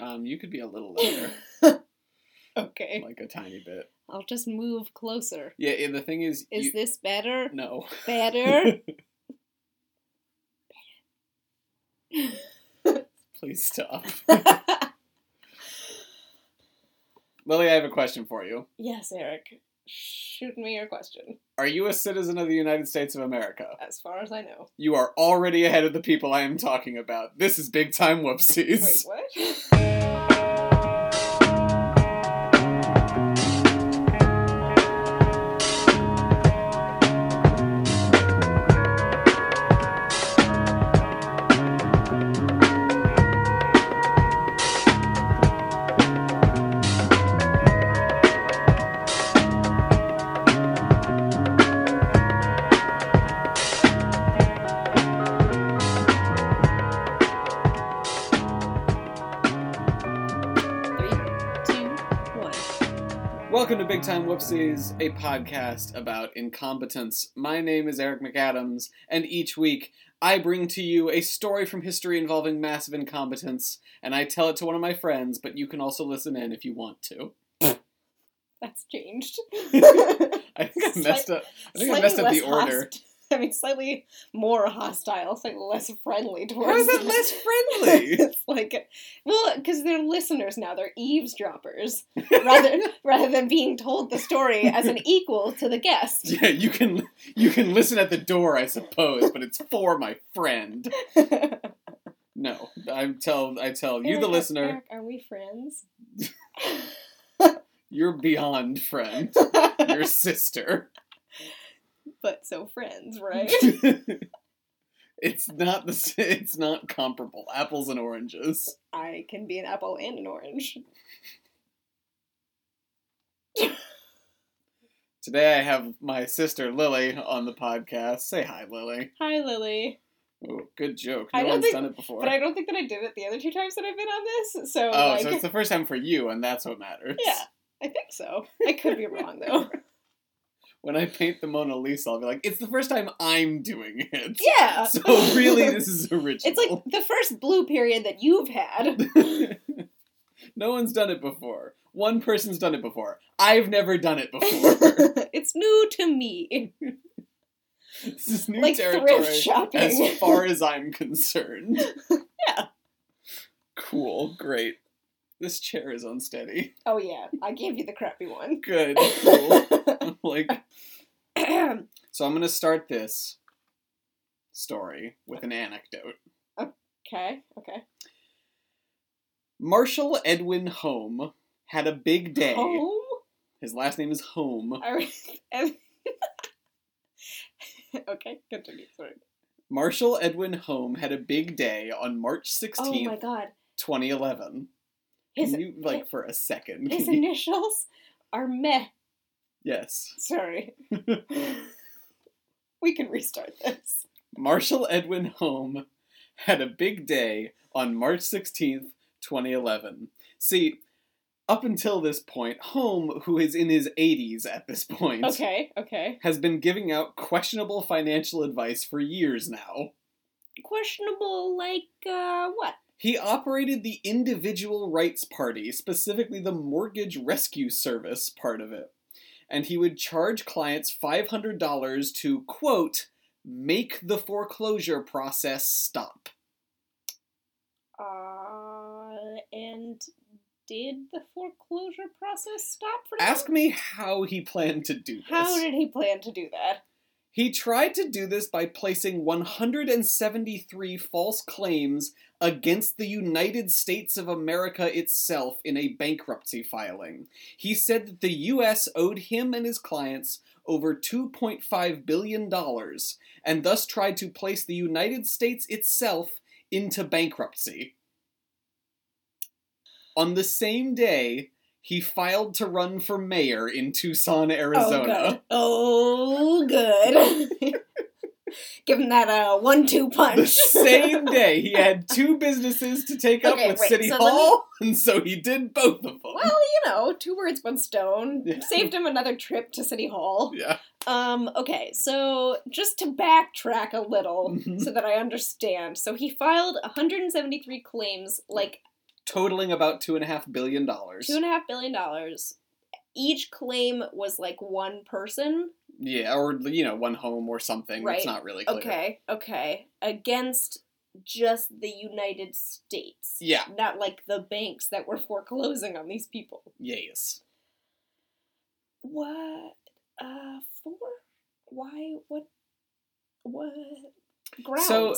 Um, you could be a little louder, okay. like a tiny bit. I'll just move closer. Yeah, and the thing is, Is you, this better? no. Better? Please stop. Lily, I have a question for you. yes, Eric. Shoot me your question. Are you a citizen of the United States of America? As far as I know. You are already ahead of the people I am talking about. This is big time whoopsies. Wait, what? Big Time Whoopsies, a podcast about incompetence. My name is Eric McAdams, and each week I bring to you a story from history involving massive incompetence, and I tell it to one of my friends, but you can also listen in if you want to. That's changed. I think I messed up. I think I messed up the order. I mean, slightly more hostile, slightly less friendly towards. How is that less friendly? it's like, well, because they're listeners now. They're eavesdroppers rather rather than being told the story as an equal to the guest. yeah, you can you can listen at the door, I suppose, but it's for my friend. No, I tell I tell you, the listener, Eric, are we friends? you're beyond friend. Your sister. But so friends, right? it's not the it's not comparable. Apples and oranges. I can be an apple and an orange. Today I have my sister Lily on the podcast. Say hi, Lily. Hi, Lily. Ooh, good joke. No one's think- done it before. But I don't think that I did it the other two times that I've been on this. So, oh, like, so it's the first time for you, and that's what matters. yeah, I think so. I could be wrong though. When I paint the Mona Lisa, I'll be like, it's the first time I'm doing it. Yeah. So really, this is original. It's like the first blue period that you've had. no one's done it before. One person's done it before. I've never done it before. it's new to me. this is new Like territory as far as I'm concerned. Yeah. Cool. Great. This chair is unsteady. Oh yeah, I gave you the crappy one. Good. Cool. Like, so I'm gonna start this story with an anecdote. okay, okay. Marshall Edwin Home had a big day. Home? His last name is Home. Okay, continue. Sorry. Marshall Edwin Home had a big day on March 16th, Oh my god. 2011. His, you, like, for a second? his initials are meh. yes. Sorry. we can restart this. Marshall Edwin Home had a big day on March 16th, 2011. See, up until this point, Home, who is in his 80s at this point, Okay, okay. has been giving out questionable financial advice for years now. Questionable, like, uh, what? He operated the Individual Rights Party, specifically the Mortgage Rescue Service part of it. And he would charge clients $500 to, quote, make the foreclosure process stop. Uh, and did the foreclosure process stop for now? Ask me how he planned to do this. How did he plan to do that? He tried to do this by placing 173 false claims against the United States of America itself in a bankruptcy filing. He said that the U.S. owed him and his clients over $2.5 billion, and thus tried to place the United States itself into bankruptcy. On the same day, he filed to run for mayor in Tucson, Arizona. Oh, good. Oh, good. Give him that uh, one-two punch. The same day, he had two businesses to take up Okay, with wait, City so let me- Hall, and so he did both of them. well, you know, two words, one stone. Yeah. Saved him another trip to City Hall. yeah. Um, okay, so just to backtrack a little Mhm. so that I understand. So he filed 173 claims like totaling about two and a half billion dollars. Two and a half billion dollars. Each claim was like one person. Yeah, or you know, one home or something. Right. It's not really clear. Okay, okay. Against just the United States. Yeah. Not like the banks that were foreclosing on these people. Yes. What? Uh, for? Why? What? What? Grounds. So,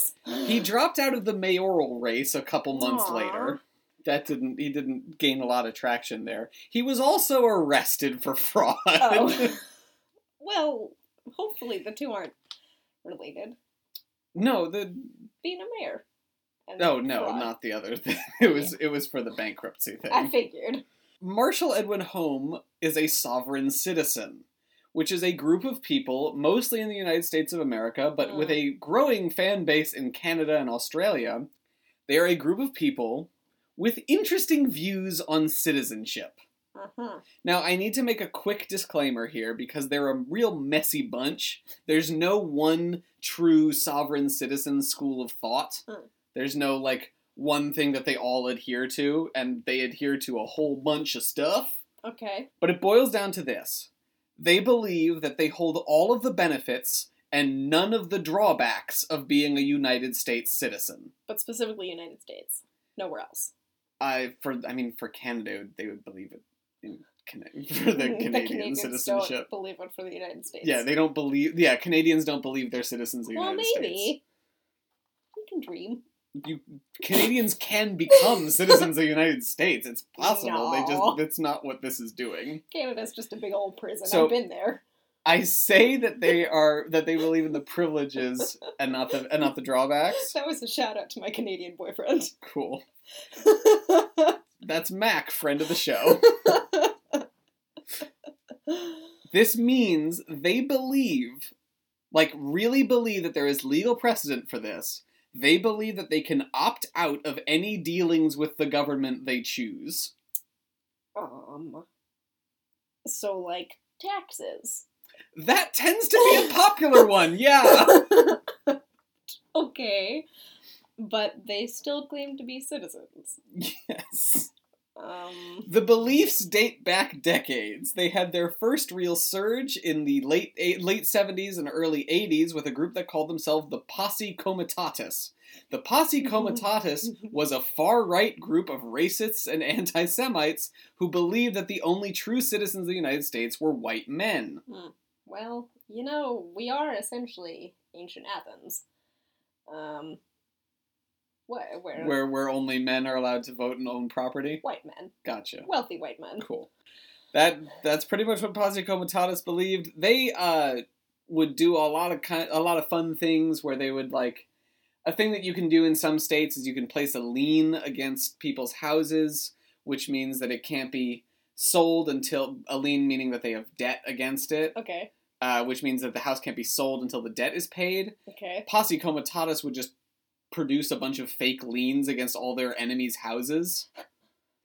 He dropped out of the mayoral race a couple months Aw. later. That didn't he didn't gain a lot of traction there. He was also arrested for fraud. Oh. well, hopefully the two aren't related. no, the Being a mayor. and no, no, fraud. not the other thing. It was it was for the bankruptcy thing. I figured. Marshall Edwin Home is a sovereign citizen, which is a group of people, mostly in the United States of America, but with Mm. a growing fan base in Canada and Australia. They are a group of people with interesting views on citizenship. Uh-huh. Now, I need to make a quick disclaimer here because they're a real messy bunch. There's no one true sovereign citizen school of thought. Hmm. There's no, like, one thing that they all adhere to, and they adhere to a whole bunch of stuff. Okay. But it boils down to this they believe that they hold all of the benefits and none of the drawbacks of being a United States citizen. But specifically United States. Nowhere else. I for I mean for Canada they would believe it in Cana- for mm, the Canadian Canadians citizenship. don't believe it for the United States. Yeah, they don't believe. Yeah, Canadians don't believe they're citizens of the United States. Well, United maybe. States. We can dream. You Canadians can become citizens of the United States. It's possible. They just that's not what this is doing. Canada's just a big old prison. So- I've been there. I say that they are that they believe in the privileges and not the and not the drawbacks. That was a shout out to my Canadian boyfriend. Cool. That's Mac, friend of the show. This means they believe, like, really believe that there is legal precedent for this. They believe that they can opt out of any dealings with the government they choose. um. So like taxes. That tends to be a popular one, yeah. okay. But they still claim to be citizens. Yes. Um. The beliefs date back decades. They had their first real surge in the late eight, late 70s and early 80s with a group that called themselves the Posse Comitatus. The Posse Comitatus was a far right group of racists and anti Semites who believed that the only true citizens of the United States were white men. Well, you know, we are essentially ancient Athens. Um. What? Where? Where, where only men are allowed to vote and own property? White men, Gotcha. wealthy white men. Cool. That that's pretty much what Posse Comitatus believed. They uh would do a lot of kind a lot of fun things where they would like a thing that you can do in some states is you can place a lien against people's houses, which means that it can't be sold until a lien meaning that they have debt against it, Okay. uh, which means that the house can't be sold until the debt is paid. Okay. Posse Comitatus would just produce a bunch of fake liens against all their enemies' houses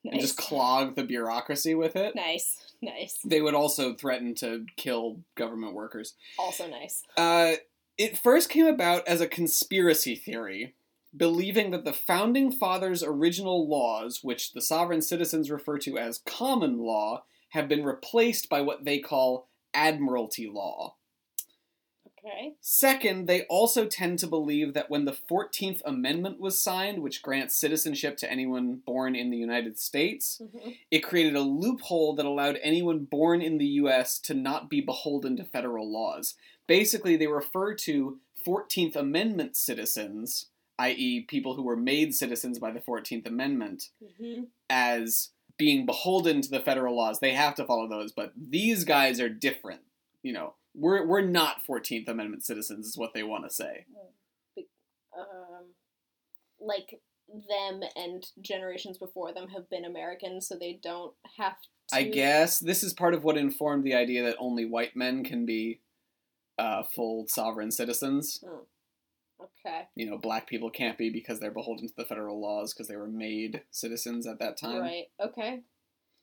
and just clog the bureaucracy with it. nice. Nice. They would also threaten to kill government workers. Also nice. Uh, it first came about as a conspiracy theory, believing that the founding fathers' original laws, which the sovereign citizens refer to as common law, have been replaced by what they call admiralty law. Okay. Second, they also tend to believe that when the 14th Amendment was signed, which grants citizenship to anyone born in the United States, hmm it created a loophole that allowed anyone born in the US to not be beholden to federal laws. Basically, they refer to 14th Amendment citizens, i.e., people who were made citizens by the 14th Amendment, hmm as being beholden to the federal laws. They have to follow those, but these guys are different. You know, we're, we're not 14th Amendment citizens, is what they want to say. Um, like them and generations before them have been Americans, so they don't have to. I guess this is part of what informed the idea that only white men can be uh, full sovereign citizens. Okay. you know, black people can't be because they're beholden to the federal laws because they were made citizens at that time. Right. Okay.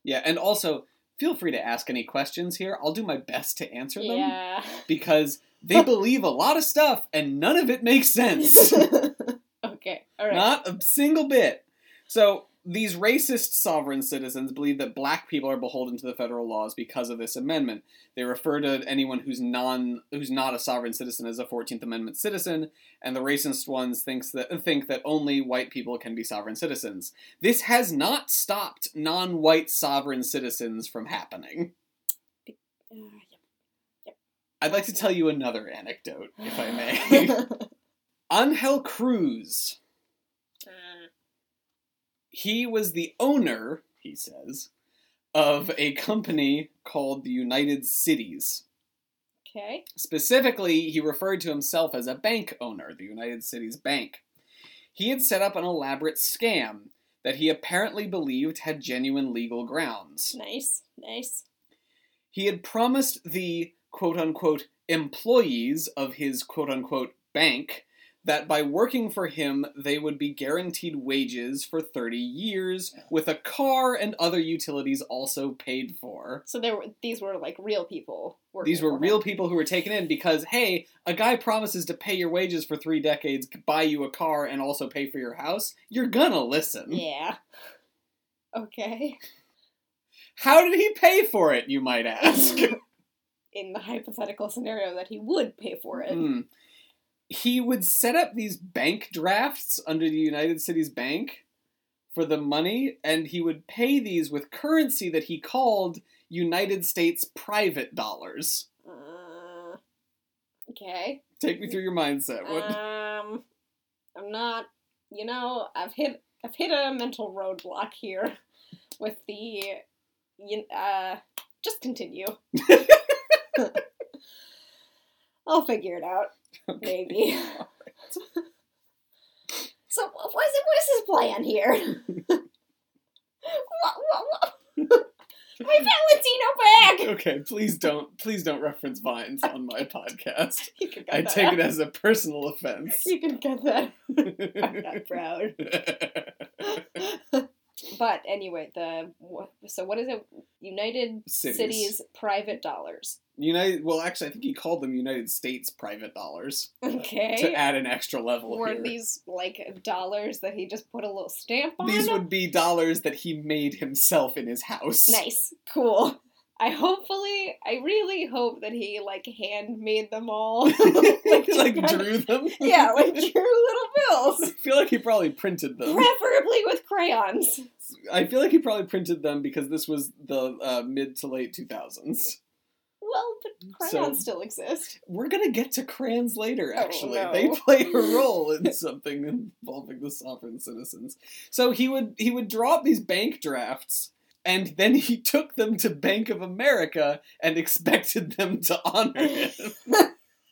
Yeah, and also feel free to ask any questions here. I'll do my best to answer them Yeah. because they believe a lot of stuff and none of it makes sense. okay. All right. Not a single bit. So, these racist sovereign citizens believe that black people are beholden to the federal laws because of this amendment. They refer to anyone who's non who's not a sovereign citizen as a 14th Amendment citizen, and the racist ones thinks that think that only white people can be sovereign citizens. This has not stopped non-white sovereign citizens from happening. Uh, I'd like to tell you another anecdote, if I may. Angel Cruz. He was the owner, he says, of a company called the United Cities. okay. Specifically, he referred to himself as a bank owner, the United Cities Bank. He had set up an elaborate scam that he apparently believed had genuine legal grounds. Nice. Nice. He had promised the quote unquote employees of his quote unquote bank that by working for him they would be guaranteed wages for 30 years with a car and other utilities also paid for. So there were these were like real people. working These were real him. people who were taken in because, hey, a guy promises to pay your wages for three decades, buy you a car, and also pay for your house. You're gonna listen. Yeah. Okay. How did he pay for it, you might ask? In the hypothetical scenario that he would pay for it. Hmm. He would set up these bank drafts under the United Cities Bank for the money, and he would pay these with currency that he called United States private dollars. Uh, okay. Take me through your mindset. What? Um, I'm not. You know, I've hit I've hit a mental roadblock here with the. You, uh, just continue. I'll figure it out. Maybe. so what is it? What is his plan here? what, what, what? My Valentino bag. okay, please don't, please don't reference vines on my podcast. You can cut I take out. it as a personal offense. You can cut that. I'm not proud. But anyway, the so what is it? United Cities. Cities, private dollars. United. Well, actually, I think he called them United States private dollars Okay. to add an extra level Were here. these like dollars that he just put a little stamp on? These would be dollars that he made himself in his house. nice, cool. I hopefully, I really hope that he like handmade them all. like drew them. yeah, like drew little bills. I feel like he probably printed them. preferably with crayons. I feel like he probably printed them because this was the uh, mid to late 2000s. Well, but So- crayons still exist. We're gonna get to crayons later, Oh, actually. no. They play a role in something involving the sovereign citizens. So he would he would draw up these bank drafts and then he took them to Bank of America and expected them to honor him.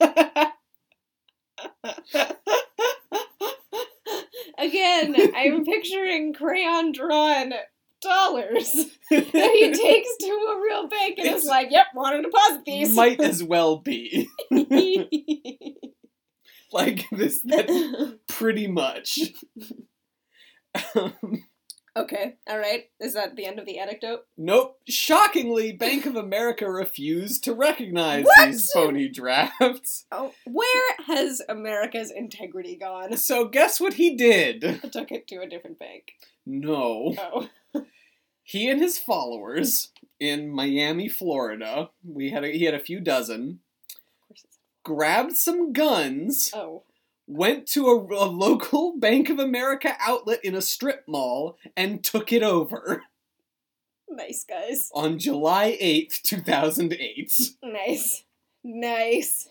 Again, I'm picturing crayon drawn dollars that he takes to a real bank and It's- is like, "Yep, want to deposit these." Might as well be. Like this that pretty much. Um, okay, all right. Is that the end of the anecdote? Nope. Shockingly, Bank of America refused to recognize What? these phony drafts. Oh, where has America's integrity gone? So guess what he did? I took it to a different bank. No. Oh, He and his followers in Miami, Florida, we had a, he had a few dozen, of course it's. grabbed some guns, Oh, went to a, a local Bank of America outlet in a strip mall, and took it over nice guys. on July 8th, 2008. Nice, nice,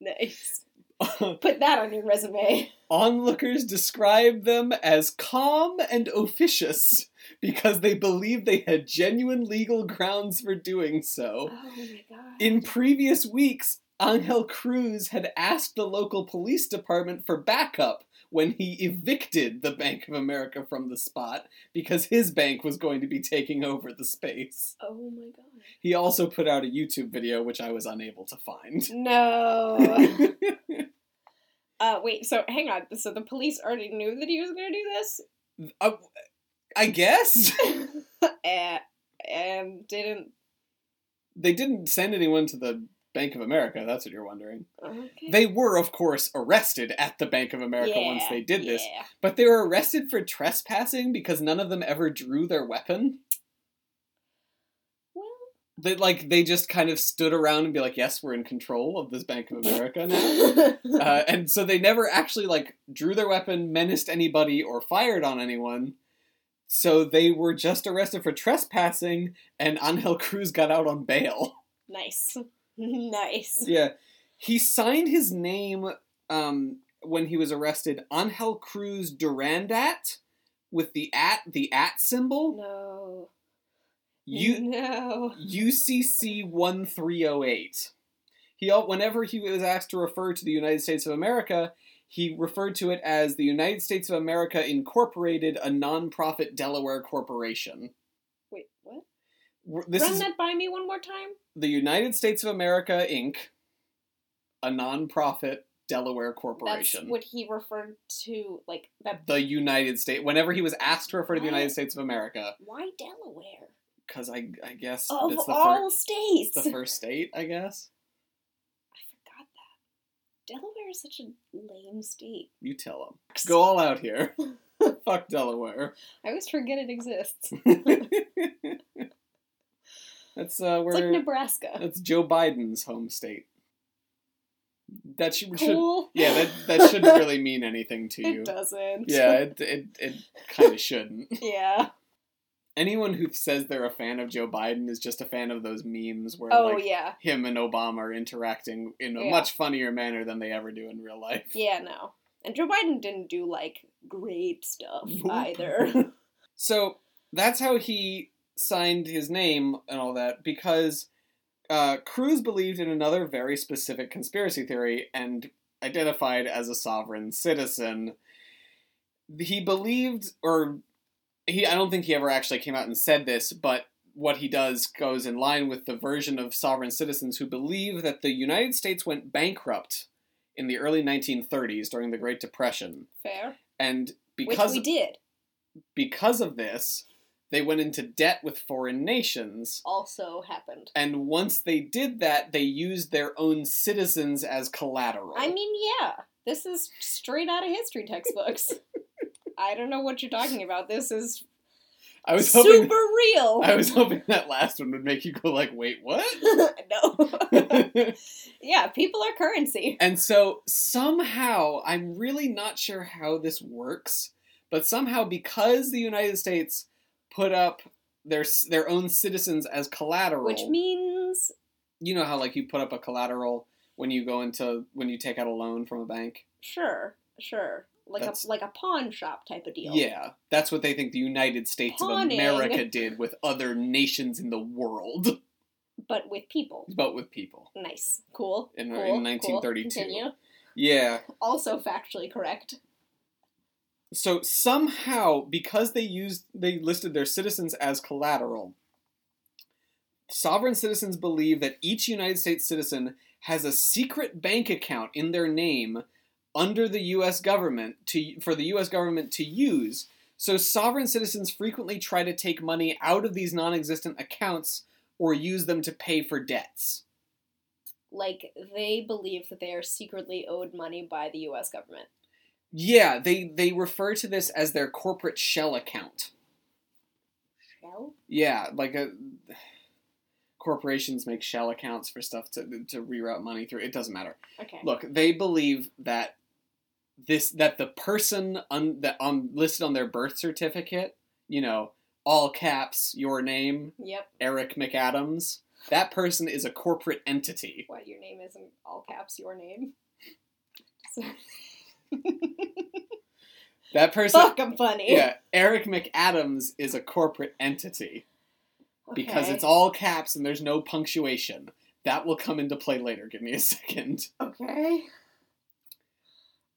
nice. Put that on your resume. Onlookers described them as calm and officious because they believed they had genuine legal grounds for doing so. Oh my god. In previous weeks, Angel Cruz had asked the local police department for backup when he evicted the Bank of America from the spot because his bank was going to be taking over the space. oh my god. He also put out a YouTube video, which I was unable to find. No. uh, wait. So hang on. So the police already knew that he was going to do this, Uh, I guess. and, and didn't. they didn't send anyone to the Bank of America. That's what you're wondering. Okay. They were, of course, arrested at the Bank of America once they did this, yeah. but they were arrested for trespassing because none of them ever drew their weapon. Well, They like they just kind of stood around and be like, "Yes, we're in control of this Bank of America now." uh, and so they never actually like drew their weapon, menaced anybody, or fired on anyone. So they were just arrested for trespassing, and Angel Cruz got out on bail. nice. nice. yeah, he signed his name um, when he was arrested, Angel Cruz Durandat, with the at the at symbol. No. You no. UCC 1308. He whenever he was asked to refer to the United States of America, he referred to it as the United States of America Incorporated, a nonprofit Delaware corporation. Wait, what? This Run is that by me one more time. the United States of America Inc., a nonprofit Delaware corporation. That's what he referred to, like that. the United States. Whenever he was asked to refer to the United States of America, Why Delaware? because I, I guess Of it's the, all states. the first state, I guess. I forgot that. Delaware is such a lame state. You tell them. Go all out here. Fuck Delaware. I always forget it exists. that's uh, It's like where Nebraska. that's Joe Biden's home state. That should, should Cool. yeah that that shouldn't really mean anything to you. It doesn't. Yeah, it it, it kind of shouldn't. yeah. Anyone who says they're a fan of Joe Biden is just a fan of those memes where Oh like yeah. him and Obama are interacting in a Yeah. much funnier manner than they ever do in real life. Yeah. No. And Joe Biden didn't do like great stuff Nope. either. So that's how he signed his name and all that because uh, Cruz believed in another very specific conspiracy theory and identified as a sovereign citizen. He believed, or he, I don't think he ever actually came out and said this, but what he does goes in line with the version of sovereign citizens who believe that the United States went bankrupt in the early 1930s during the Great Depression. Fair. And Which because we did. because of this, they went into debt with foreign nations. Also happened. And once they did that, they used their own citizens as collateral. I mean, yeah. This is straight out of history textbooks. I don't know what you're talking about. This is I was super hoping real. I was hoping that last one would make you go like, "Wait, what?" no. yeah, people are currency. and so somehow, I'm really not sure how this works, but somehow because the United States put up their their own citizens as collateral, Which means you know how like you put up a collateral when you go into when you take out a loan from a bank. sure, sure. Like That's- a like a pawn shop type of deal. Yeah, that's what they think the United States Pawning. of America did with other nations in the world, But with people. but with people. Nice. Cool. In- in cool, cool. 1932. Continue. Yeah. Also factually correct. So somehow, because they used they listed their citizens as collateral, sovereign citizens believe that each United States citizen has a secret bank account in their name under the U.S. government to for the U.S. government to use. So sovereign citizens frequently try to take money out of these non-existent accounts or use them to pay for debts. Like they believe that they are secretly owed money by the US government. Yeah, they they refer to this as their corporate shell account. Shell? Yeah, like a corporations make shell accounts for stuff to to reroute money through. It doesn't matter. Okay. Look, they believe that this that the person un, that on listed on their birth certificate, you know, all caps, your name, Yep. Eric McAdams. That person is a corporate entity. Why your name isn't all caps your name? That person, Fuck, I'm funny. yeah, Eric McAdams is a corporate entity because it's all caps and there's no punctuation. That will come into play later. Give me a second. Okay.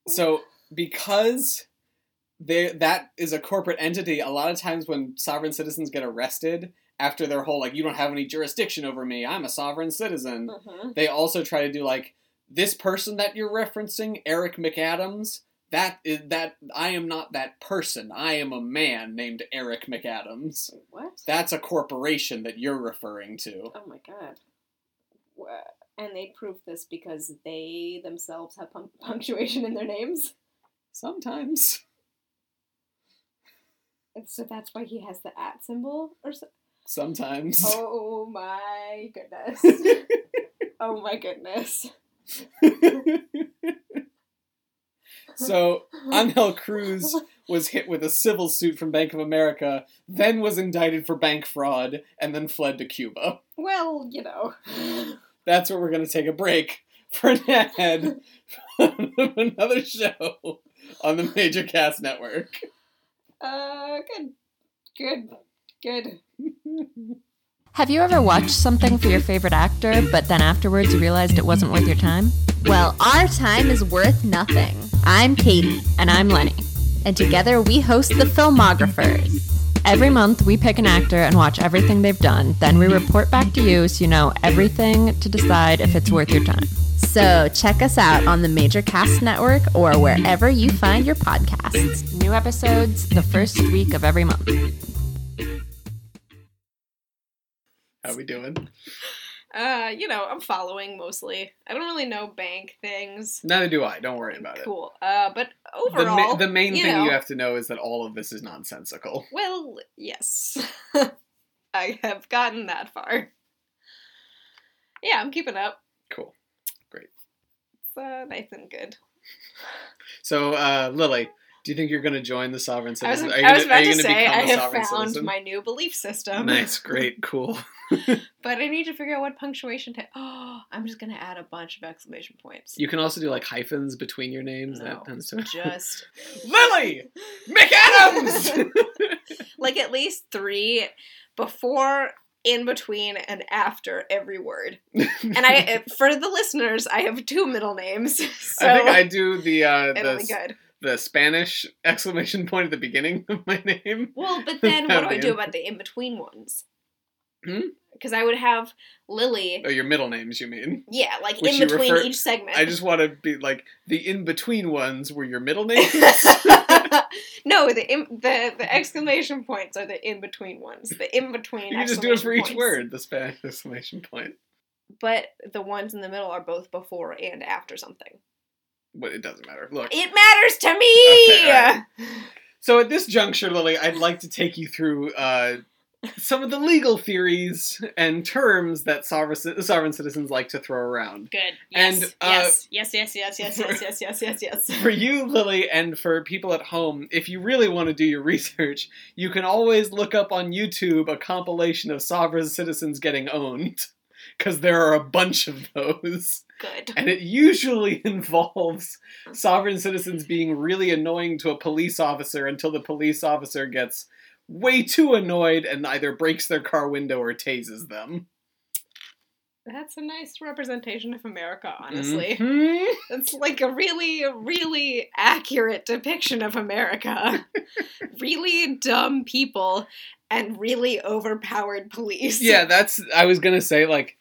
So because they that is a corporate entity, a lot of times when sovereign citizens get arrested after their whole like you don't have any jurisdiction over me, I'm a sovereign citizen. Mhm. They also try to do like this person that you're referencing, Eric McAdams, that is that I am not that person. I am a man named Eric McAdams. What? That's a corporation that you're referring to. Oh my god. What? And they prove this because they themselves have pun- punctuation in their names. Sometimes. And so that's why he has the at symbol or so. Sometimes. Oh my goodness. oh my goodness. so Angel Cruz was hit with a civil suit from Bank of America, then was indicted for bank fraud, and then fled to Cuba. Well, you know. That's where we're going to take a break for an ad from another show on the Major Cast Network. Uh, good. Good. Good. Have you ever watched something for your favorite actor, but then afterwards you realized it wasn't worth your time? Well, our time is worth nothing. I'm Katie. And I'm Lenny. And together we host The Filmographers. Every month we pick an actor and watch everything they've done. Then we report back to you so you know everything to decide if it's worth your time. So check us out on the Major Cast Network or wherever you find your podcasts. New episodes the first week of every month. How we doing? Uh, you know, I'm following mostly. I don't really know bank things. Neither do I. Don't worry about it. Cool. Uh, but The, overall, ma- the main you thing know, you have to know is that all of this is nonsensical. Well, yes. I have gotten that far. Yeah, I'm keeping up. Cool. Great. It's uh, nice and good. So, uh, Lily, do you think you're going to join the sovereign I was, citizen? I Are you was gonna- about to say I have found citizen? my new belief system. Nice, great, cool. But I need to figure out what punctuation to. Oh, I'm just gonna add a bunch of exclamation points. You can also do like hyphens between your names. No, That to. Just Lily McAdams. like at least three before, in between, and after every word. And I, for the listeners, I have two middle names. So I think I do the uh, the. The Spanish exclamation point at the beginning of my name. Well, but then what do I do about the in between ones? Hmm? Because I would have Lily. Oh, your middle names, you mean? Yeah, like Which in between refer- each segment. I just want to be like the in between ones were your middle names. no, the in, the the exclamation points are the in between ones. The in between. you just do it for each points. word. The Spanish exclamation point. But the ones in the middle are both before and after something. But it doesn't matter. Look. It matters to me! Okay, right. So at this juncture, Lily, I'd like to take you through uh, some of the legal theories and terms that sovereign, sovereign citizens like to throw around. Good. Yes. And, uh, yes. Yes. Yes. Yes. Yes. Yes. Yes. Yes. Yes. Yes. For you, Lily, and for people at home, if you really want to do your research, you can always look up on YouTube a compilation of sovereign citizens getting owned because there are a bunch of those. Good. And it usually involves sovereign citizens being really annoying to a police officer until the police officer gets way too annoyed and either breaks their car window or tases them. That's a nice representation of America, honestly. Mhm. It's like a really, really accurate depiction of America. really dumb people and really overpowered police. Yeah, that's. I was gonna say like,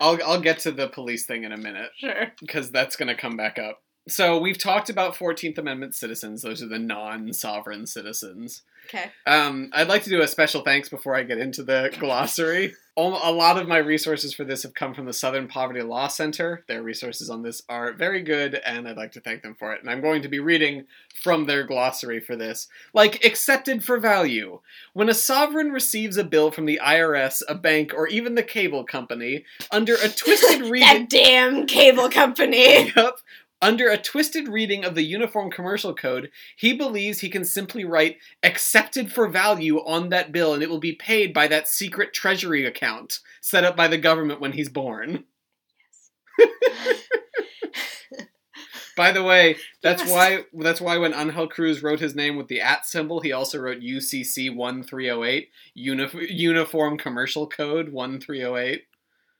I'll I'll get to the police thing in a minute Sure. because that's gonna come back up. So we've talked about Fourteenth Amendment citizens; those are the non-sovereign citizens. Okay. Um, I'd like to do a special thanks before I get into the glossary. A lot of my resources for this have come from the Southern Poverty Law Center. Their resources on this are very good, and I'd like to thank them for it. And I'm going to be reading from their glossary for this. Like, accepted for value. When a sovereign receives a bill from the IRS, a bank, or even the cable company, under a twisted reading. That damn cable company. Yep. Under a twisted reading of the Uniform Commercial Code, he believes he can simply write accepted for value on that bill and it will be paid by that secret treasury account set up by the government when he's born. Yes. By the way, that's Yes. why that's why when Angel Cruz wrote his name with the at symbol, he also wrote UCC 1308, Uni- Uniform Commercial Code 1308.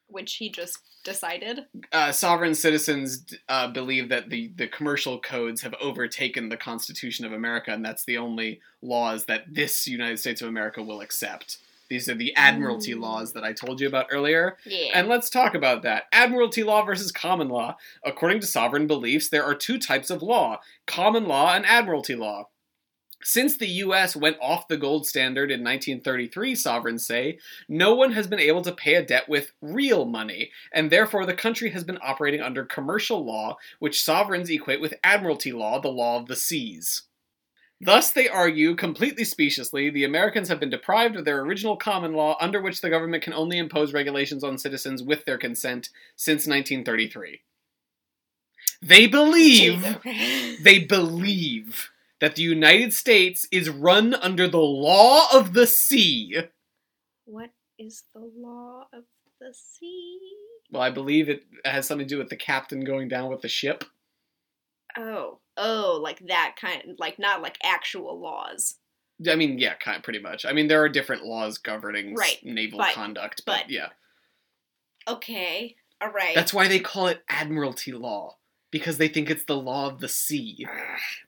Which he just decided. uh, sovereign citizens uh, believe that the, the commercial codes have overtaken the Constitution of America, and that's the only laws that this United States of America will accept. These are the admiralty Ooh. laws that I told you about earlier. Yeah. And let's talk about that. Admiralty law versus common law. According to sovereign beliefs, there are two types of law common law and admiralty law. Since the US went off the gold standard in 1933, sovereigns say, no one has been able to pay a debt with real money, and therefore the country has been operating under commercial law, which sovereigns equate with admiralty law, the law of the seas. Thus, they argue, completely speciously, the Americans have been deprived of their original common law under which the government can only impose regulations on citizens with their consent since 1933. They believe they believe that the United States is run under the law of the sea. What is the law of the sea? Well, I believe it has something to do with the captain going down with the ship. Oh, oh, like that kind, like not like actual laws. I mean, yeah, kind pretty much. I mean, there are different laws governing Right, naval but- conduct, but, but- yeah, Okay, all right. that's why they call it admiralty law because they think it's the law of the sea.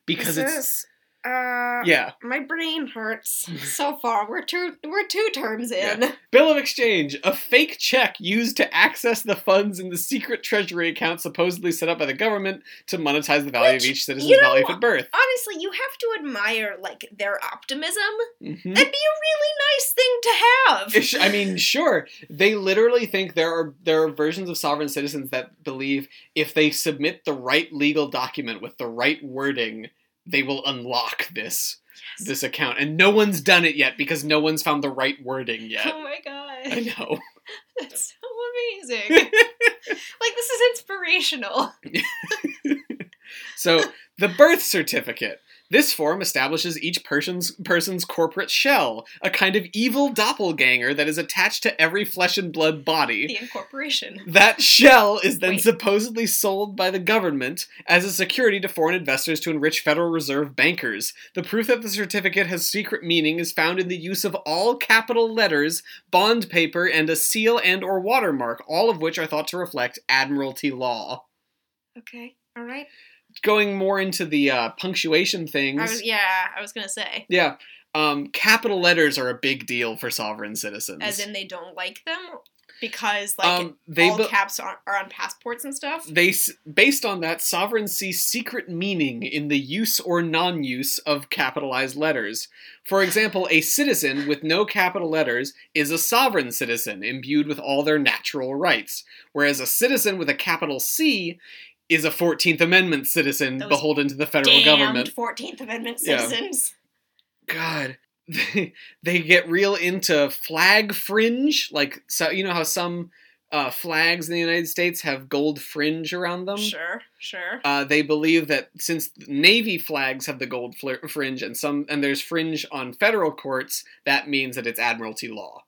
Because it's uh, yeah. my brain hurts so far. We're two, we're two terms in. Yeah. Bill of exchange: a fake check used to access the funds in the secret treasury account supposedly set up by the government to monetize the value Which, of each citizen's you know, value at birth. Honestly, you have to admire like their optimism. Mhm. That'd be a really nice thing to have. Ish- I mean, sure. They literally think there are there are versions of sovereign citizens that believe if they submit the right legal document with the right wording, they will unlock this Yes. this account. And no one's done it yet because no one's found the right wording yet. Oh my god. I know. That's so amazing. like this is inspirational. So, the birth certificate. This form establishes each person's person's corporate shell, a kind of evil doppelganger that is attached to every flesh and blood body. The incorporation. That shell is then Wait. supposedly sold by the government as a security to foreign investors to enrich Federal Reserve bankers. The proof that the certificate has secret meaning is found in the use of all capital letters, bond paper, and a seal and or watermark, all of which are thought to reflect admiralty law. Okay. All right. Going more into the uh, punctuation things. I was yeah, I was gonna say. yeah. Um, capital letters are a big deal for sovereign citizens. As in they don't like them because like um, they all be- caps are, are on passports and stuff. they based on that sovereigns see secret meaning in the use or non-use of capitalized letters for example a citizen with no capital letters is a sovereign citizen imbued with all their natural rights whereas a citizen with a capital c is a 14th amendment citizen Those beholden to the federal government Fourteenth Amendment Yeah. citizens. god they, they get real into flag fringe like so you know how some uh, flags in the united states have gold fringe around them Sure, sure. uh, they believe that since navy flags have the gold fl- fringe and some and there's fringe on federal courts that means that it's admiralty law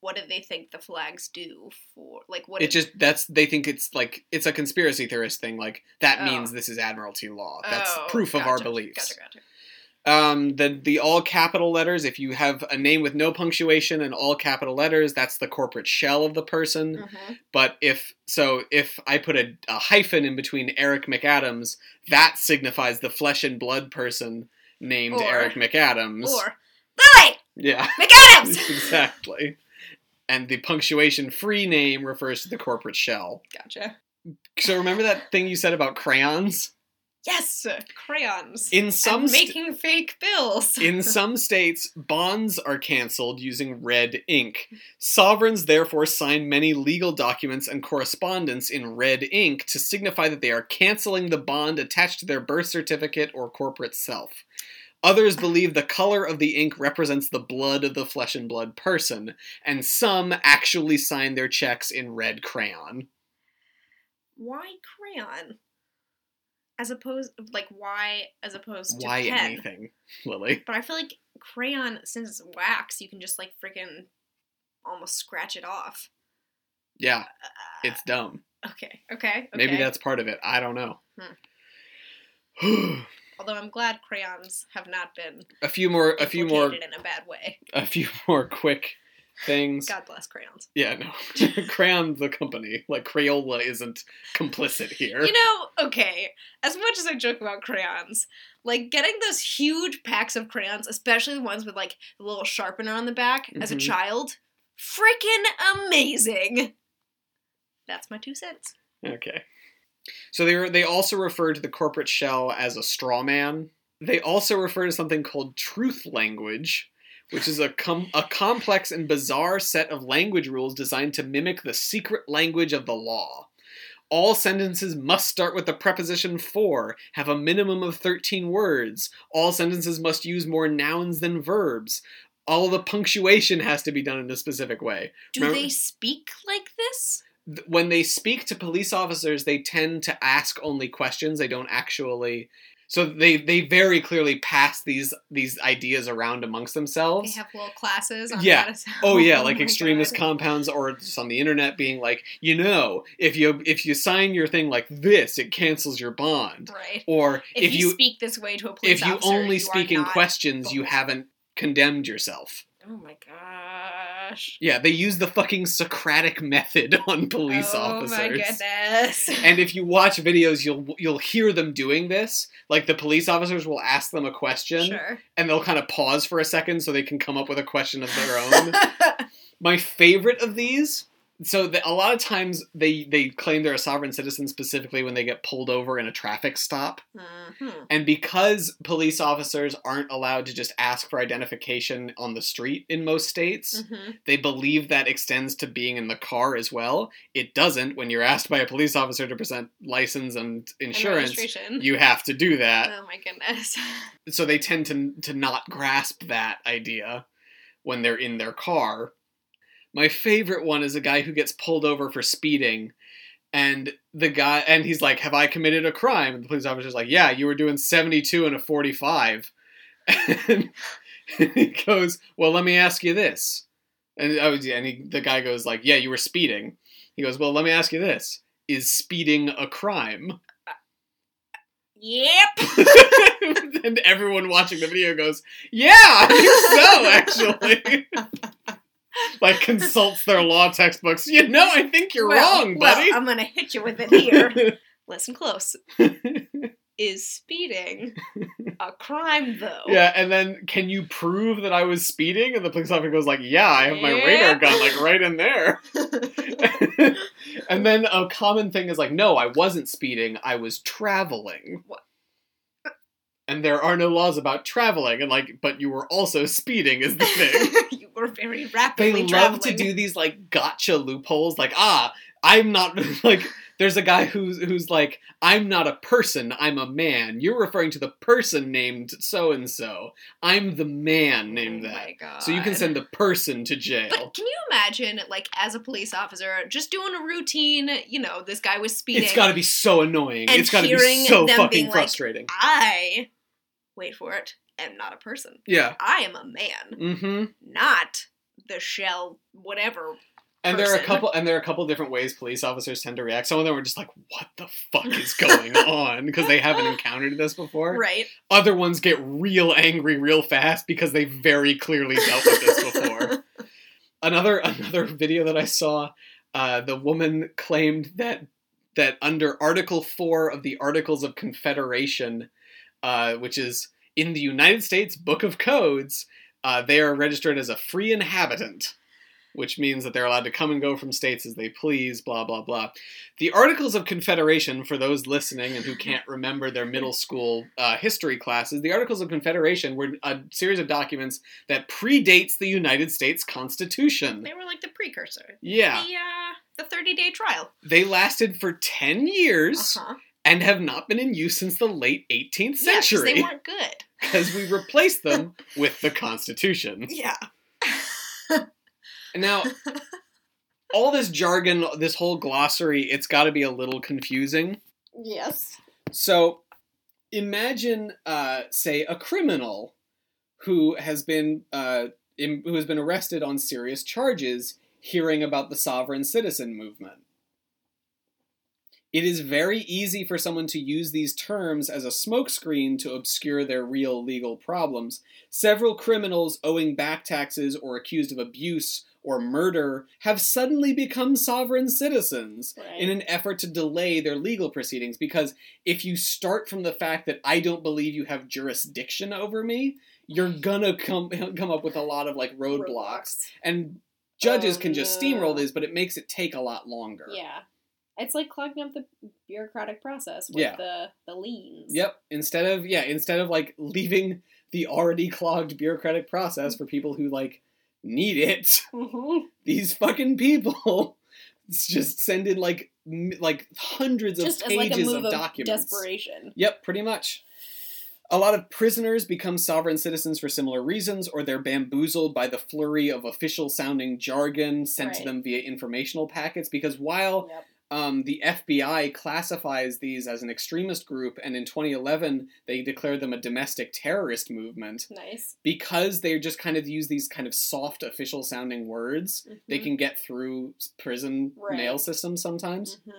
What do they think the flags do for like what it just that's they think it's like it's a conspiracy theorist thing like that Oh. means this is admiralty law that's Oh, proof of our beliefs Gotcha, gotcha. um the the all capital letters if you have a name with no punctuation and all capital letters that's the corporate shell of the person Mhm. But if so, if I put a, a hyphen in between Eric McAdams, that signifies the flesh and blood person named Or- Eric McAdams. Or Lily yeah, McAdams. exactly. And the punctuation free name refers to the corporate shell. gotcha. So remember that thing you said about crayons? Yes, crayons. In some and st- making fake bills. in some states, bonds are canceled using red ink. Sovereigns therefore sign many legal documents and correspondence in red ink to signify that they are canceling the bond attached to their birth certificate or corporate self. Others believe the color of the ink represents the blood of the flesh and blood person, and some actually sign their checks in red crayon. why crayon? As opposed, like why as opposed to Why pen? anything, Lily? But I feel like crayon, since it's wax, you can just like freaking almost scratch it off. Yeah, Uh, it's dumb. okay, okay, okay. Maybe that's part of it. I don't know. Although I'm glad crayons have not been a few more a few more in a bad way. a few more quick things. God bless crayons. Yeah, no. Crayon the company. Like Crayola isn't complicit here. You know, okay, as much as I joke about crayons, like getting those huge packs of crayons, especially the ones with like the little sharpener on the back as a Mhm. child, freaking amazing. That's my two cents. Okay. So they they also refer to the corporate shell as a straw man. They also refer to something called truth language, which is a com- a complex and bizarre set of language rules designed to mimic the secret language of the law. All sentences must start with the preposition for, have a minimum of 13 words. All sentences must use more nouns than verbs. All the punctuation has to be done in a specific way. Do Remember- they speak like this? When they speak to police officers, they tend to ask only questions. They don't actually. So they they very clearly pass these these ideas around amongst themselves. They have little classes on Yeah. Oh yeah, like oh my extremist God. compounds or just on the internet being like, you know, if you if you sign your thing like this, it cancels your bond. Right. Or If, if, you, you speak this way to a police officer. if you only you speak in questions, you haven't condemned yourself. Oh my gosh. Yeah, they use the fucking Socratic method on police oh officers. my goodness. and if you watch videos you'll you'll hear them doing this like the police officers will ask them a question sure. and they'll kind of pause for a second so they can come up with a question of their own my favorite of these so the, a lot of times they they claim they're a sovereign citizen specifically when they get pulled over in a traffic stop Mhm. and because police officers aren't allowed to just ask for identification on the street in most states Mhm. they believe that extends to being in the car as well. It doesn't when you're asked by a police officer to present license and And insurance. registration. You have to do that. Oh my goodness. So they tend to to not grasp that idea when they're in their car. My favorite one is a guy who gets pulled over for speeding and the guy and he's like, "Have I committed a crime?" And the police officer's like, "Yeah, you were doing 72 and a 45." And he goes, "Well, let me ask you this." And oh, and he, the guy goes like, "Yeah, you were speeding." He goes, "Well, let me ask you this: Is speeding a crime?" Yep. and everyone watching the video goes, "Yeah, I think so, actually." like consults their law textbooks. You know, I think you're Well- wrong, well, buddy. I'm gonna hit you with it here. Listen close. Is speeding a crime though? yeah, and then can you prove that I was speeding? And the police officer goes like, "Yeah, I have my Yeah. radar gun like right in there." and then a common thing is like, "No, I wasn't speeding. I was traveling." What? And there are no laws about traveling, and like, but you were also speeding is the thing. Were very they rapidly love traveling. to do these like gotcha loopholes like ah i'm not like there's a guy who's who's like i'm not a person i'm a man you're referring to the person named so and so i'm the man named oh that My God. so you can send the person to jail But can you imagine, like, as a police officer, just doing a routine? You know, this guy was speeding. it's got to be so annoying And it's got to be so fucking being like, frustrating I, wait for it, am not a person. yeah I am a man, mm-hmm not the shell, whatever. and there are a couple and there are a couple different ways police officers tend to react some of them are just like what the fuck is going on because they haven't encountered this before Right. Other ones get real angry real fast because they very clearly dealt with this before. another another video that I saw, uh, the woman claimed that that under Article Four of the Articles of Confederation, uh, which is in the United States Book of Codes, uh, they are registered as a free inhabitant. Which means that they're allowed to come and go from states as they please, blah, blah, blah. The Articles of Confederation, for those listening and who can't remember their middle school uh, history classes, the Articles of Confederation were a series of documents that predates the United States Constitution. They were like the precursor. Yeah, The, uh, the 30 day trial. they lasted for 10 years Uh-huh. and have not been in use since the late 18th Yeah, 'cause century they weren't good. Because we replaced them with the Constitution. Yeah. Now, all this jargon, this whole glossary, it's got to be a little confusing. Yes. So, imagine, uh, say, a criminal who has been uh, in, who has been arrested on serious charges, hearing about the sovereign citizen movement. It is very easy for someone to use these terms as a smokescreen to obscure their real legal problems. Several criminals owing back taxes or accused of abuse or murder have suddenly become sovereign citizens Right. in an effort to delay their legal proceedings because if you start from the fact that I don't believe you have jurisdiction over me, you're gonna come come up with a lot of like roadblocks. And judges Oh, can just oh, no. steamroll these, but it makes it take a lot longer. Yeah. It's like clogging up the bureaucratic process with Yeah. the the liens. Yep. Instead of yeah, instead of like leaving the already clogged bureaucratic process for people who like need it, Mhm. these fucking people just send in like m- like hundreds Just of like pages move of of documents. desperation. Yep, pretty much. A lot of prisoners become sovereign citizens for similar reasons, or they're bamboozled by the flurry of official sounding jargon sent to them via informational packets. Because while Yep. Um, the FBI classifies these as an extremist group, and in 2011 they declared them a domestic terrorist movement, Nice. because they just kind of use these kind of soft official sounding words, they Mhm. can get through prison Right. mail systems sometimes. Mhm.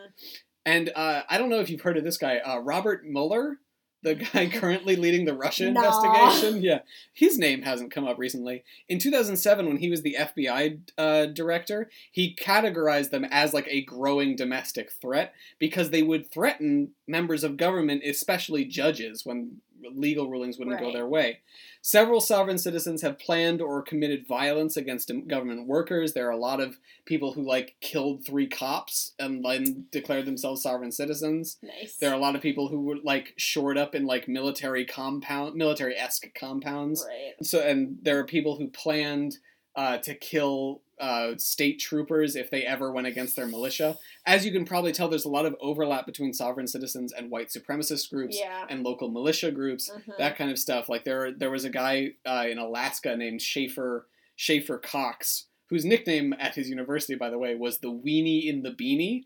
And uh, I don't know if you've heard of this guy, uh, Robert Mueller, the guy currently leading the Russia Nah. investigation. Yeah, his name hasn't come up recently. In 2007, when he was the FBI uh, director, he categorized them as like a growing domestic threat because they would threaten members of government, especially judges, when legal rulings wouldn't go their way. Several sovereign citizens have planned or committed violence against government workers. There are a lot of people who like killed three cops and then declared themselves sovereign citizens. Nice. There are a lot of people who were like shored up in like military compound, military esque compounds. right. So, and there are people who planned uh, to kill uh, state troopers if they ever went against their militia. As you can probably tell, there's a lot of overlap between sovereign citizens and white supremacist groups Yeah. and local militia groups Mhm. that kind of stuff. Like there, there was a guy uh, in Alaska named Schaeffer Schaeffer Cox, whose nickname at his university, by the way, was the Weenie in the Beanie.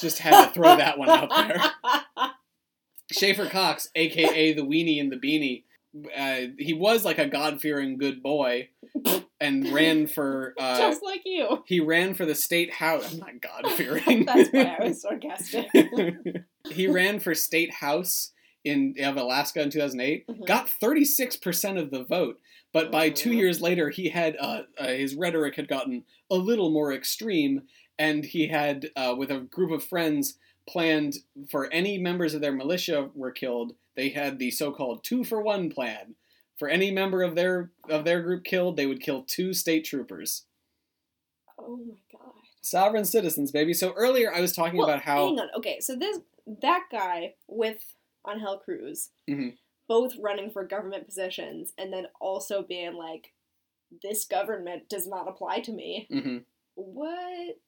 Just had to throw that one out there. Schaeffer Cox, aka the Weenie in the Beanie, uh, he was like a God fearing good boy, and ran for. Uh, Just like you. he ran for the state house. I'm not God fearing. That's why I was sarcastic. he ran for state house in of Alaska in 2008. Mhm. Got 36 percent of the vote, but by two Mhm. years later, he had uh, uh, his rhetoric had gotten a little more extreme, and he had uh, with a group of friends planned for any members of their militia were killed. They had the so-called two for one plan. For any member of their of their group killed, they would kill two state troopers. oh my god. Sovereign citizens, baby. So earlier I was talking Well, about how hang on. Okay, so this that guy with Angel Cruz, Mhm. both running for government positions and then also being like, "This government does not apply to me." Mhm. What?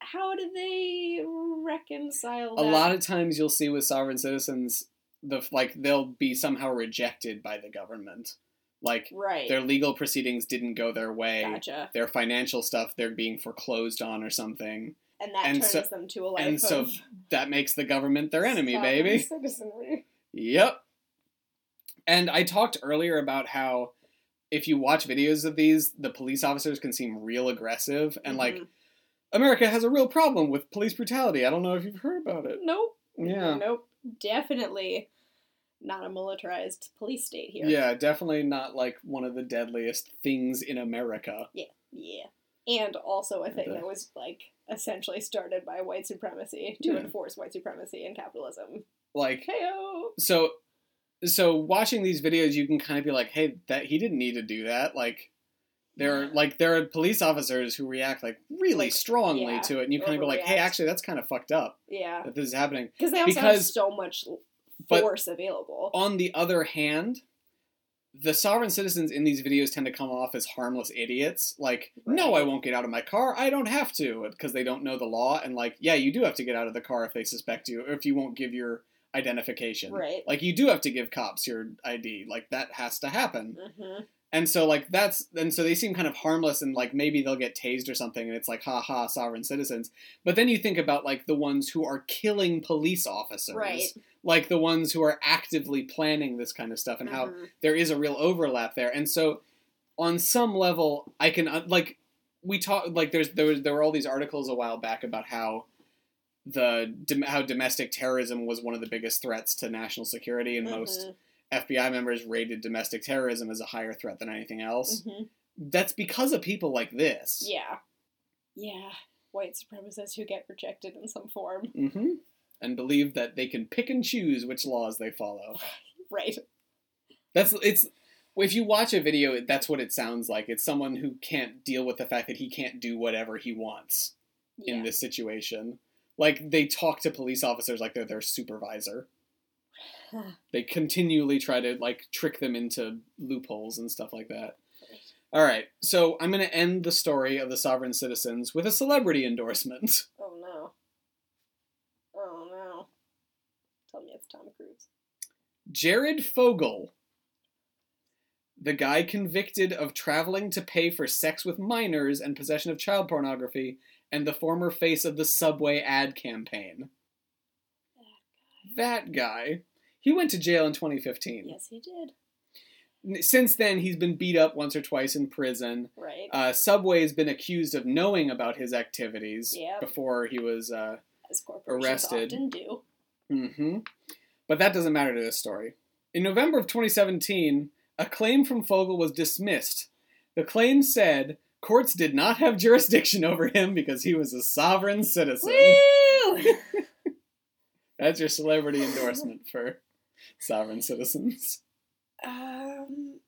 How do they reconcile a lot of times you'll see with sovereign citizens the like they'll be somehow rejected by the government like right. their legal proceedings didn't go their way Gotcha. their financial stuff they're being foreclosed on or something And that and turns so- them to a life and so that makes the government their enemy baby citizenry. Yep. And I talked earlier about how if you watch videos of these, the police officers can seem real aggressive and like Mhm. America has a real problem with police brutality. I don't know if you've heard about it. Nope. Yeah. Nope. Definitely not a militarized police state here. Yeah, definitely not like one of the deadliest things in America. Yeah. Yeah. And also a thing that was like essentially started by white supremacy to Yeah. enforce white supremacy and capitalism. Like Heyo. so so watching these videos you can kind of be like, "Hey, that he didn't need to do that." Like there are like there are police officers who react like really Like, strongly yeah, to it and you kind of go like, "Hey, actually that's kind of fucked up Yeah. that this is happening." Because they also have Because- so much but- force available. On the other hand, the sovereign citizens in these videos tend to come off as harmless idiots. Like, no, I won't get out of my car. I don't have to because they don't know the law. And like, yeah, you do have to get out of the car if they suspect you, or if you won't give your identification. Right. Like, you do have to give cops your ID. Like, that has to happen. hmm And so, like, that's and so they seem kind of harmless, and like maybe they'll get tased or something, and it's like, ha ha, sovereign citizens. But then you think about like the ones who are killing police officers, Right. like the ones who are actively planning this kind of stuff, and how Mhm. there is a real overlap there. And so, on some level, I can uh, like we talk like there's there was there were all these articles a while back about how the how domestic terrorism was one of the biggest threats to national security, and most Mhm. FBI members rated domestic terrorism as a higher threat than anything else. Mhm. That's because of people like this. Yeah. Yeah. White supremacists who get rejected in some form. hmm And believe that they can pick and choose which laws they follow. Right. That's it's. If you watch a video, that's what it sounds like. It's someone who can't deal with the fact that he can't do whatever he wants Yeah. in this situation. Like they talk to police officers like they're their supervisor. they continually try to like trick them into loopholes and stuff like that. All right, so I'm going to end the story of the sovereign citizens with a celebrity endorsement. Oh no. Oh no. Tell me it's Tom Cruise. Jared Fogle, the guy convicted of traveling to pay for sex with minors and possession of child pornography, and the former face of the Subway ad campaign. That guy. That guy. He went to jail in 2015. Yes, he did. Since then, he's been beat up once or twice in prison. Right. Uh, Subway has been accused of knowing about his activities Yep. before he was. Uh, As corporations arrested. often do. Mm-hmm. But that doesn't matter to this story. In November of 2017, a claim from Fogle was dismissed. The claim said courts did not have jurisdiction over him because he was a sovereign citizen. Woo! That's your celebrity endorsement for sovereign citizens. um,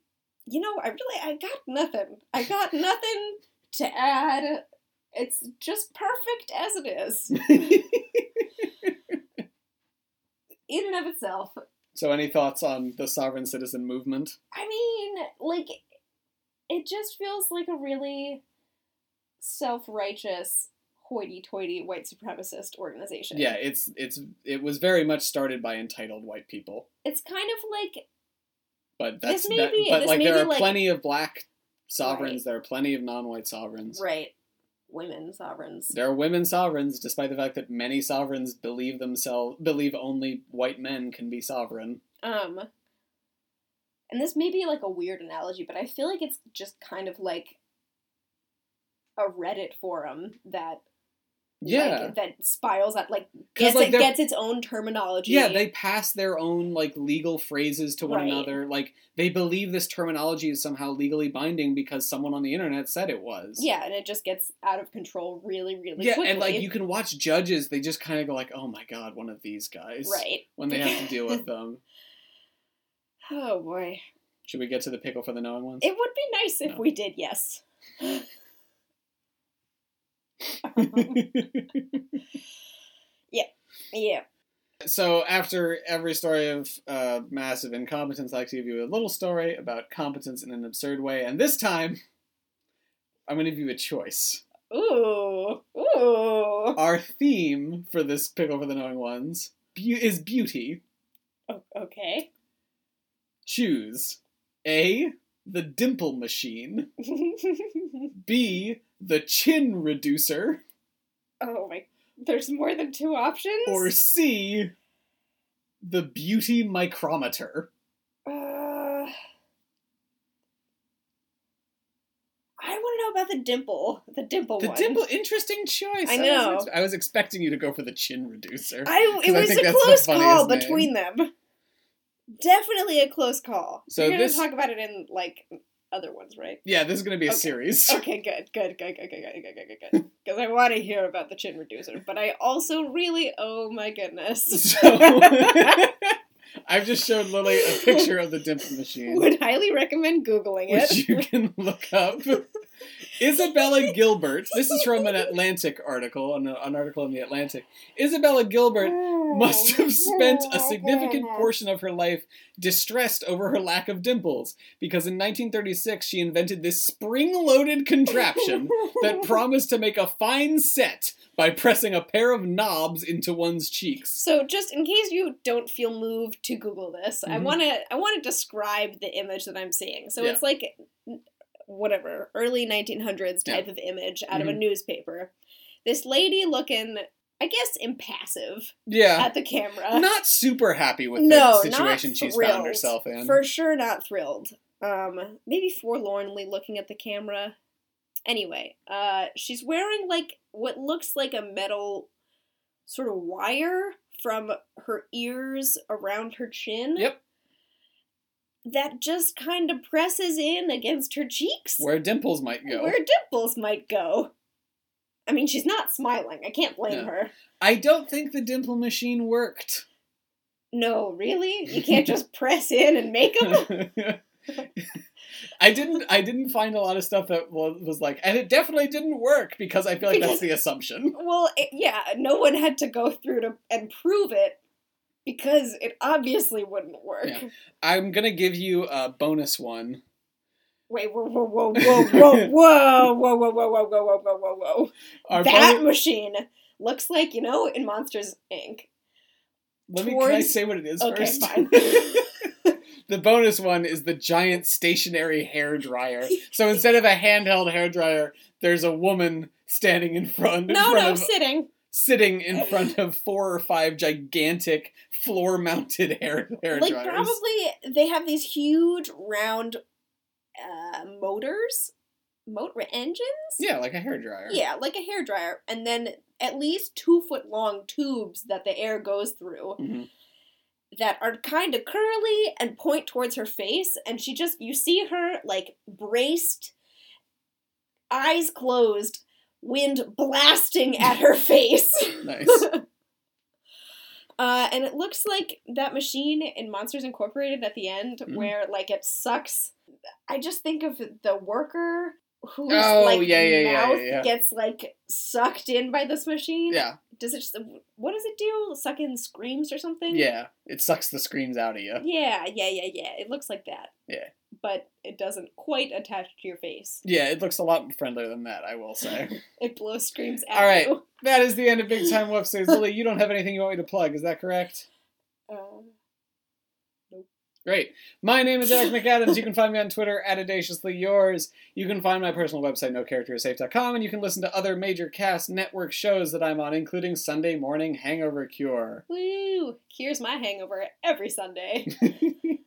you know, I really, I got nothing. I got nothing to add. It's just perfect as it is, in and of itself. so, any thoughts on the sovereign citizen movement? I mean, like, it just feels like a really self-righteous, hoity-toity white supremacist organization. Yeah, it's it's it was very much started by entitled white people, It's kind of like but This that's may that, be- but this like there are like- plenty of black sovereigns, Right. there are plenty of non-white sovereigns. right women sovereigns. There are women sovereigns, despite the fact that many sovereigns believe themselves believe only white men can be sovereign. Um, and this may be like a weird analogy, but I feel like it's just kind of like a Reddit forum that Yeah, like, that spirals out like gets like, it gets its own terminology. yeah, they pass their own like legal phrases to one Right. another. Like they believe this terminology is somehow legally binding because someone on the internet said it was. yeah, and it just gets out of control really, really yeah, quickly. and like you can watch judges, they just kind of go like, "Oh my god, one of these guys." right. When they have to deal with them. Oh boy, Should we get to the pickle for the knowing ones? it would be nice if No. we did. Yes. Yeah. Yeah. So after every story of uh, massive incompetence, I like to give you a little story about competence in an absurd way, and this time, I'm going to give you a choice. Ooh. Ooh. Our theme for this pickle for the knowing ones bu- is beauty. O- okay. Choose A. The dimple machine. B. The chin reducer. oh my. There's more than two options. Or C. The beauty micrometer. Uh, I want to know about the dimple. The dimple The one. dimple, interesting choice. I was know. ex- I was expecting you to go for the chin reducer. I, it I was think a close call name. between them. Definitely a close call. So You're gonna talk about it in like other ones, right? Yeah, this is going to be a Okay. series. Okay, good, good, good, good, good, good, good, good, good, good. Because I want to hear about the chin reducer, but I also really, oh my goodness, So, I've just showed Lily a picture of the dimple machine, would highly recommend googling it. which you can look up. Isabella Gilbert. This is from an Atlantic article, an, an article in the Atlantic. Isabella Gilbert must have spent a significant portion of her life distressed over her lack of dimples because in 1936 she invented this spring-loaded contraption that promised to make a fine set by pressing a pair of knobs into one's cheeks. So, just in case you don't feel moved to Google this, I Mhm. want to I want to describe the image that I'm seeing. So Yeah. it's like whatever early 1900s type of image out of a Mhm. newspaper. This lady looking, I guess, impassive Yeah. at the camera. Not super happy with no, the situation she's found herself in. For sure, not thrilled. Um, maybe forlornly looking at the camera. Anyway, uh, she's wearing like what looks like a metal sort of wire from her ears around her chin. Yep. That just kind of presses in against her cheeks, Where dimples might go. where dimples might go. I mean, she's not smiling. I can't blame Yeah. her. I don't think the dimple machine worked. No, really? You can't just press in and make them? I didn't. I didn't find a lot of stuff that was, was like, and it definitely didn't work because I feel like that's the assumption. Well, it, yeah, no one had to go through to and prove it because it obviously wouldn't work. Yeah. I'm gonna give you a bonus one. Wait, whoa, whoa, whoa, whoa, whoa, whoa, whoa, whoa, whoa, whoa, whoa, whoa, whoa, whoa, whoa. That bonus- machine looks like you know in Monsters Inc. let me. Can I say what it is Okay, first? fine. the bonus one is the giant stationary hair dryer. So instead of a handheld hair dryer, there's a woman standing in front. in No, front no, of, sitting. Sitting in front of four or five gigantic floor-mounted hair hair Like dryers. probably they have these huge round uh, motors, motor engines. Yeah, like a hair dryer. Yeah, like a hair dryer, and then at least two foot long tubes that the air goes through Mhm. that are kind of curly and point towards her face, and she just you see her like braced, eyes closed, wind blasting at her face. Nice. Uh, and it looks like that machine in Monsters Incorporated at the end, Mhm. where like it sucks. I just think of the worker whose Oh, like yeah, yeah, mouth yeah, yeah. gets like sucked in by this machine. Yeah, Does it? Just, what does it do? Suck in screams or something? yeah. It sucks the screams out of you. Yeah, yeah, yeah, yeah. It looks like that. Yeah. But it doesn't quite attach to your face. Yeah, it looks a lot friendlier than that, I will say. It blows screams at All right. you. that is the end of Big Time Whoopsies. Lily, you don't have anything you want me to plug, is that correct? Uh, Great. My name is Eric McAdams. You can find me on Twitter at audaciously yours. You can find my personal website, nocharacterisafe.com, and you can listen to other major cast network shows that I'm on, including Sunday Morning Hangover Cure. woo! Cures my hangover every Sunday.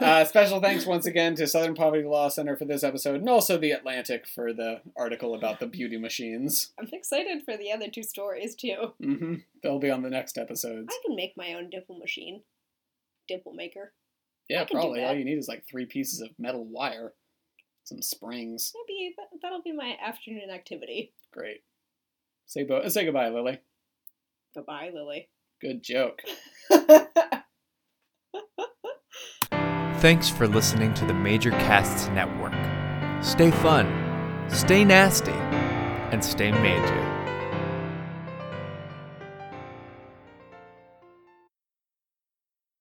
Uh, special thanks once again to Southern Poverty Law Center for this episode, and also The Atlantic for the article about the beauty machines. I'm excited for the other two stories too. Mm-hmm. They'll be on the next episodes. I can make my own dimple machine. Dimple maker. Yeah, I can do probably. All you need is like three pieces of metal wire, some springs. Maybe that, that'll be my afternoon activity. Great. Say bo- say goodbye, Lily. Goodbye, Lily. Good joke. Thanks for listening to the Major Casts Network. Stay fun, stay nasty, and stay major.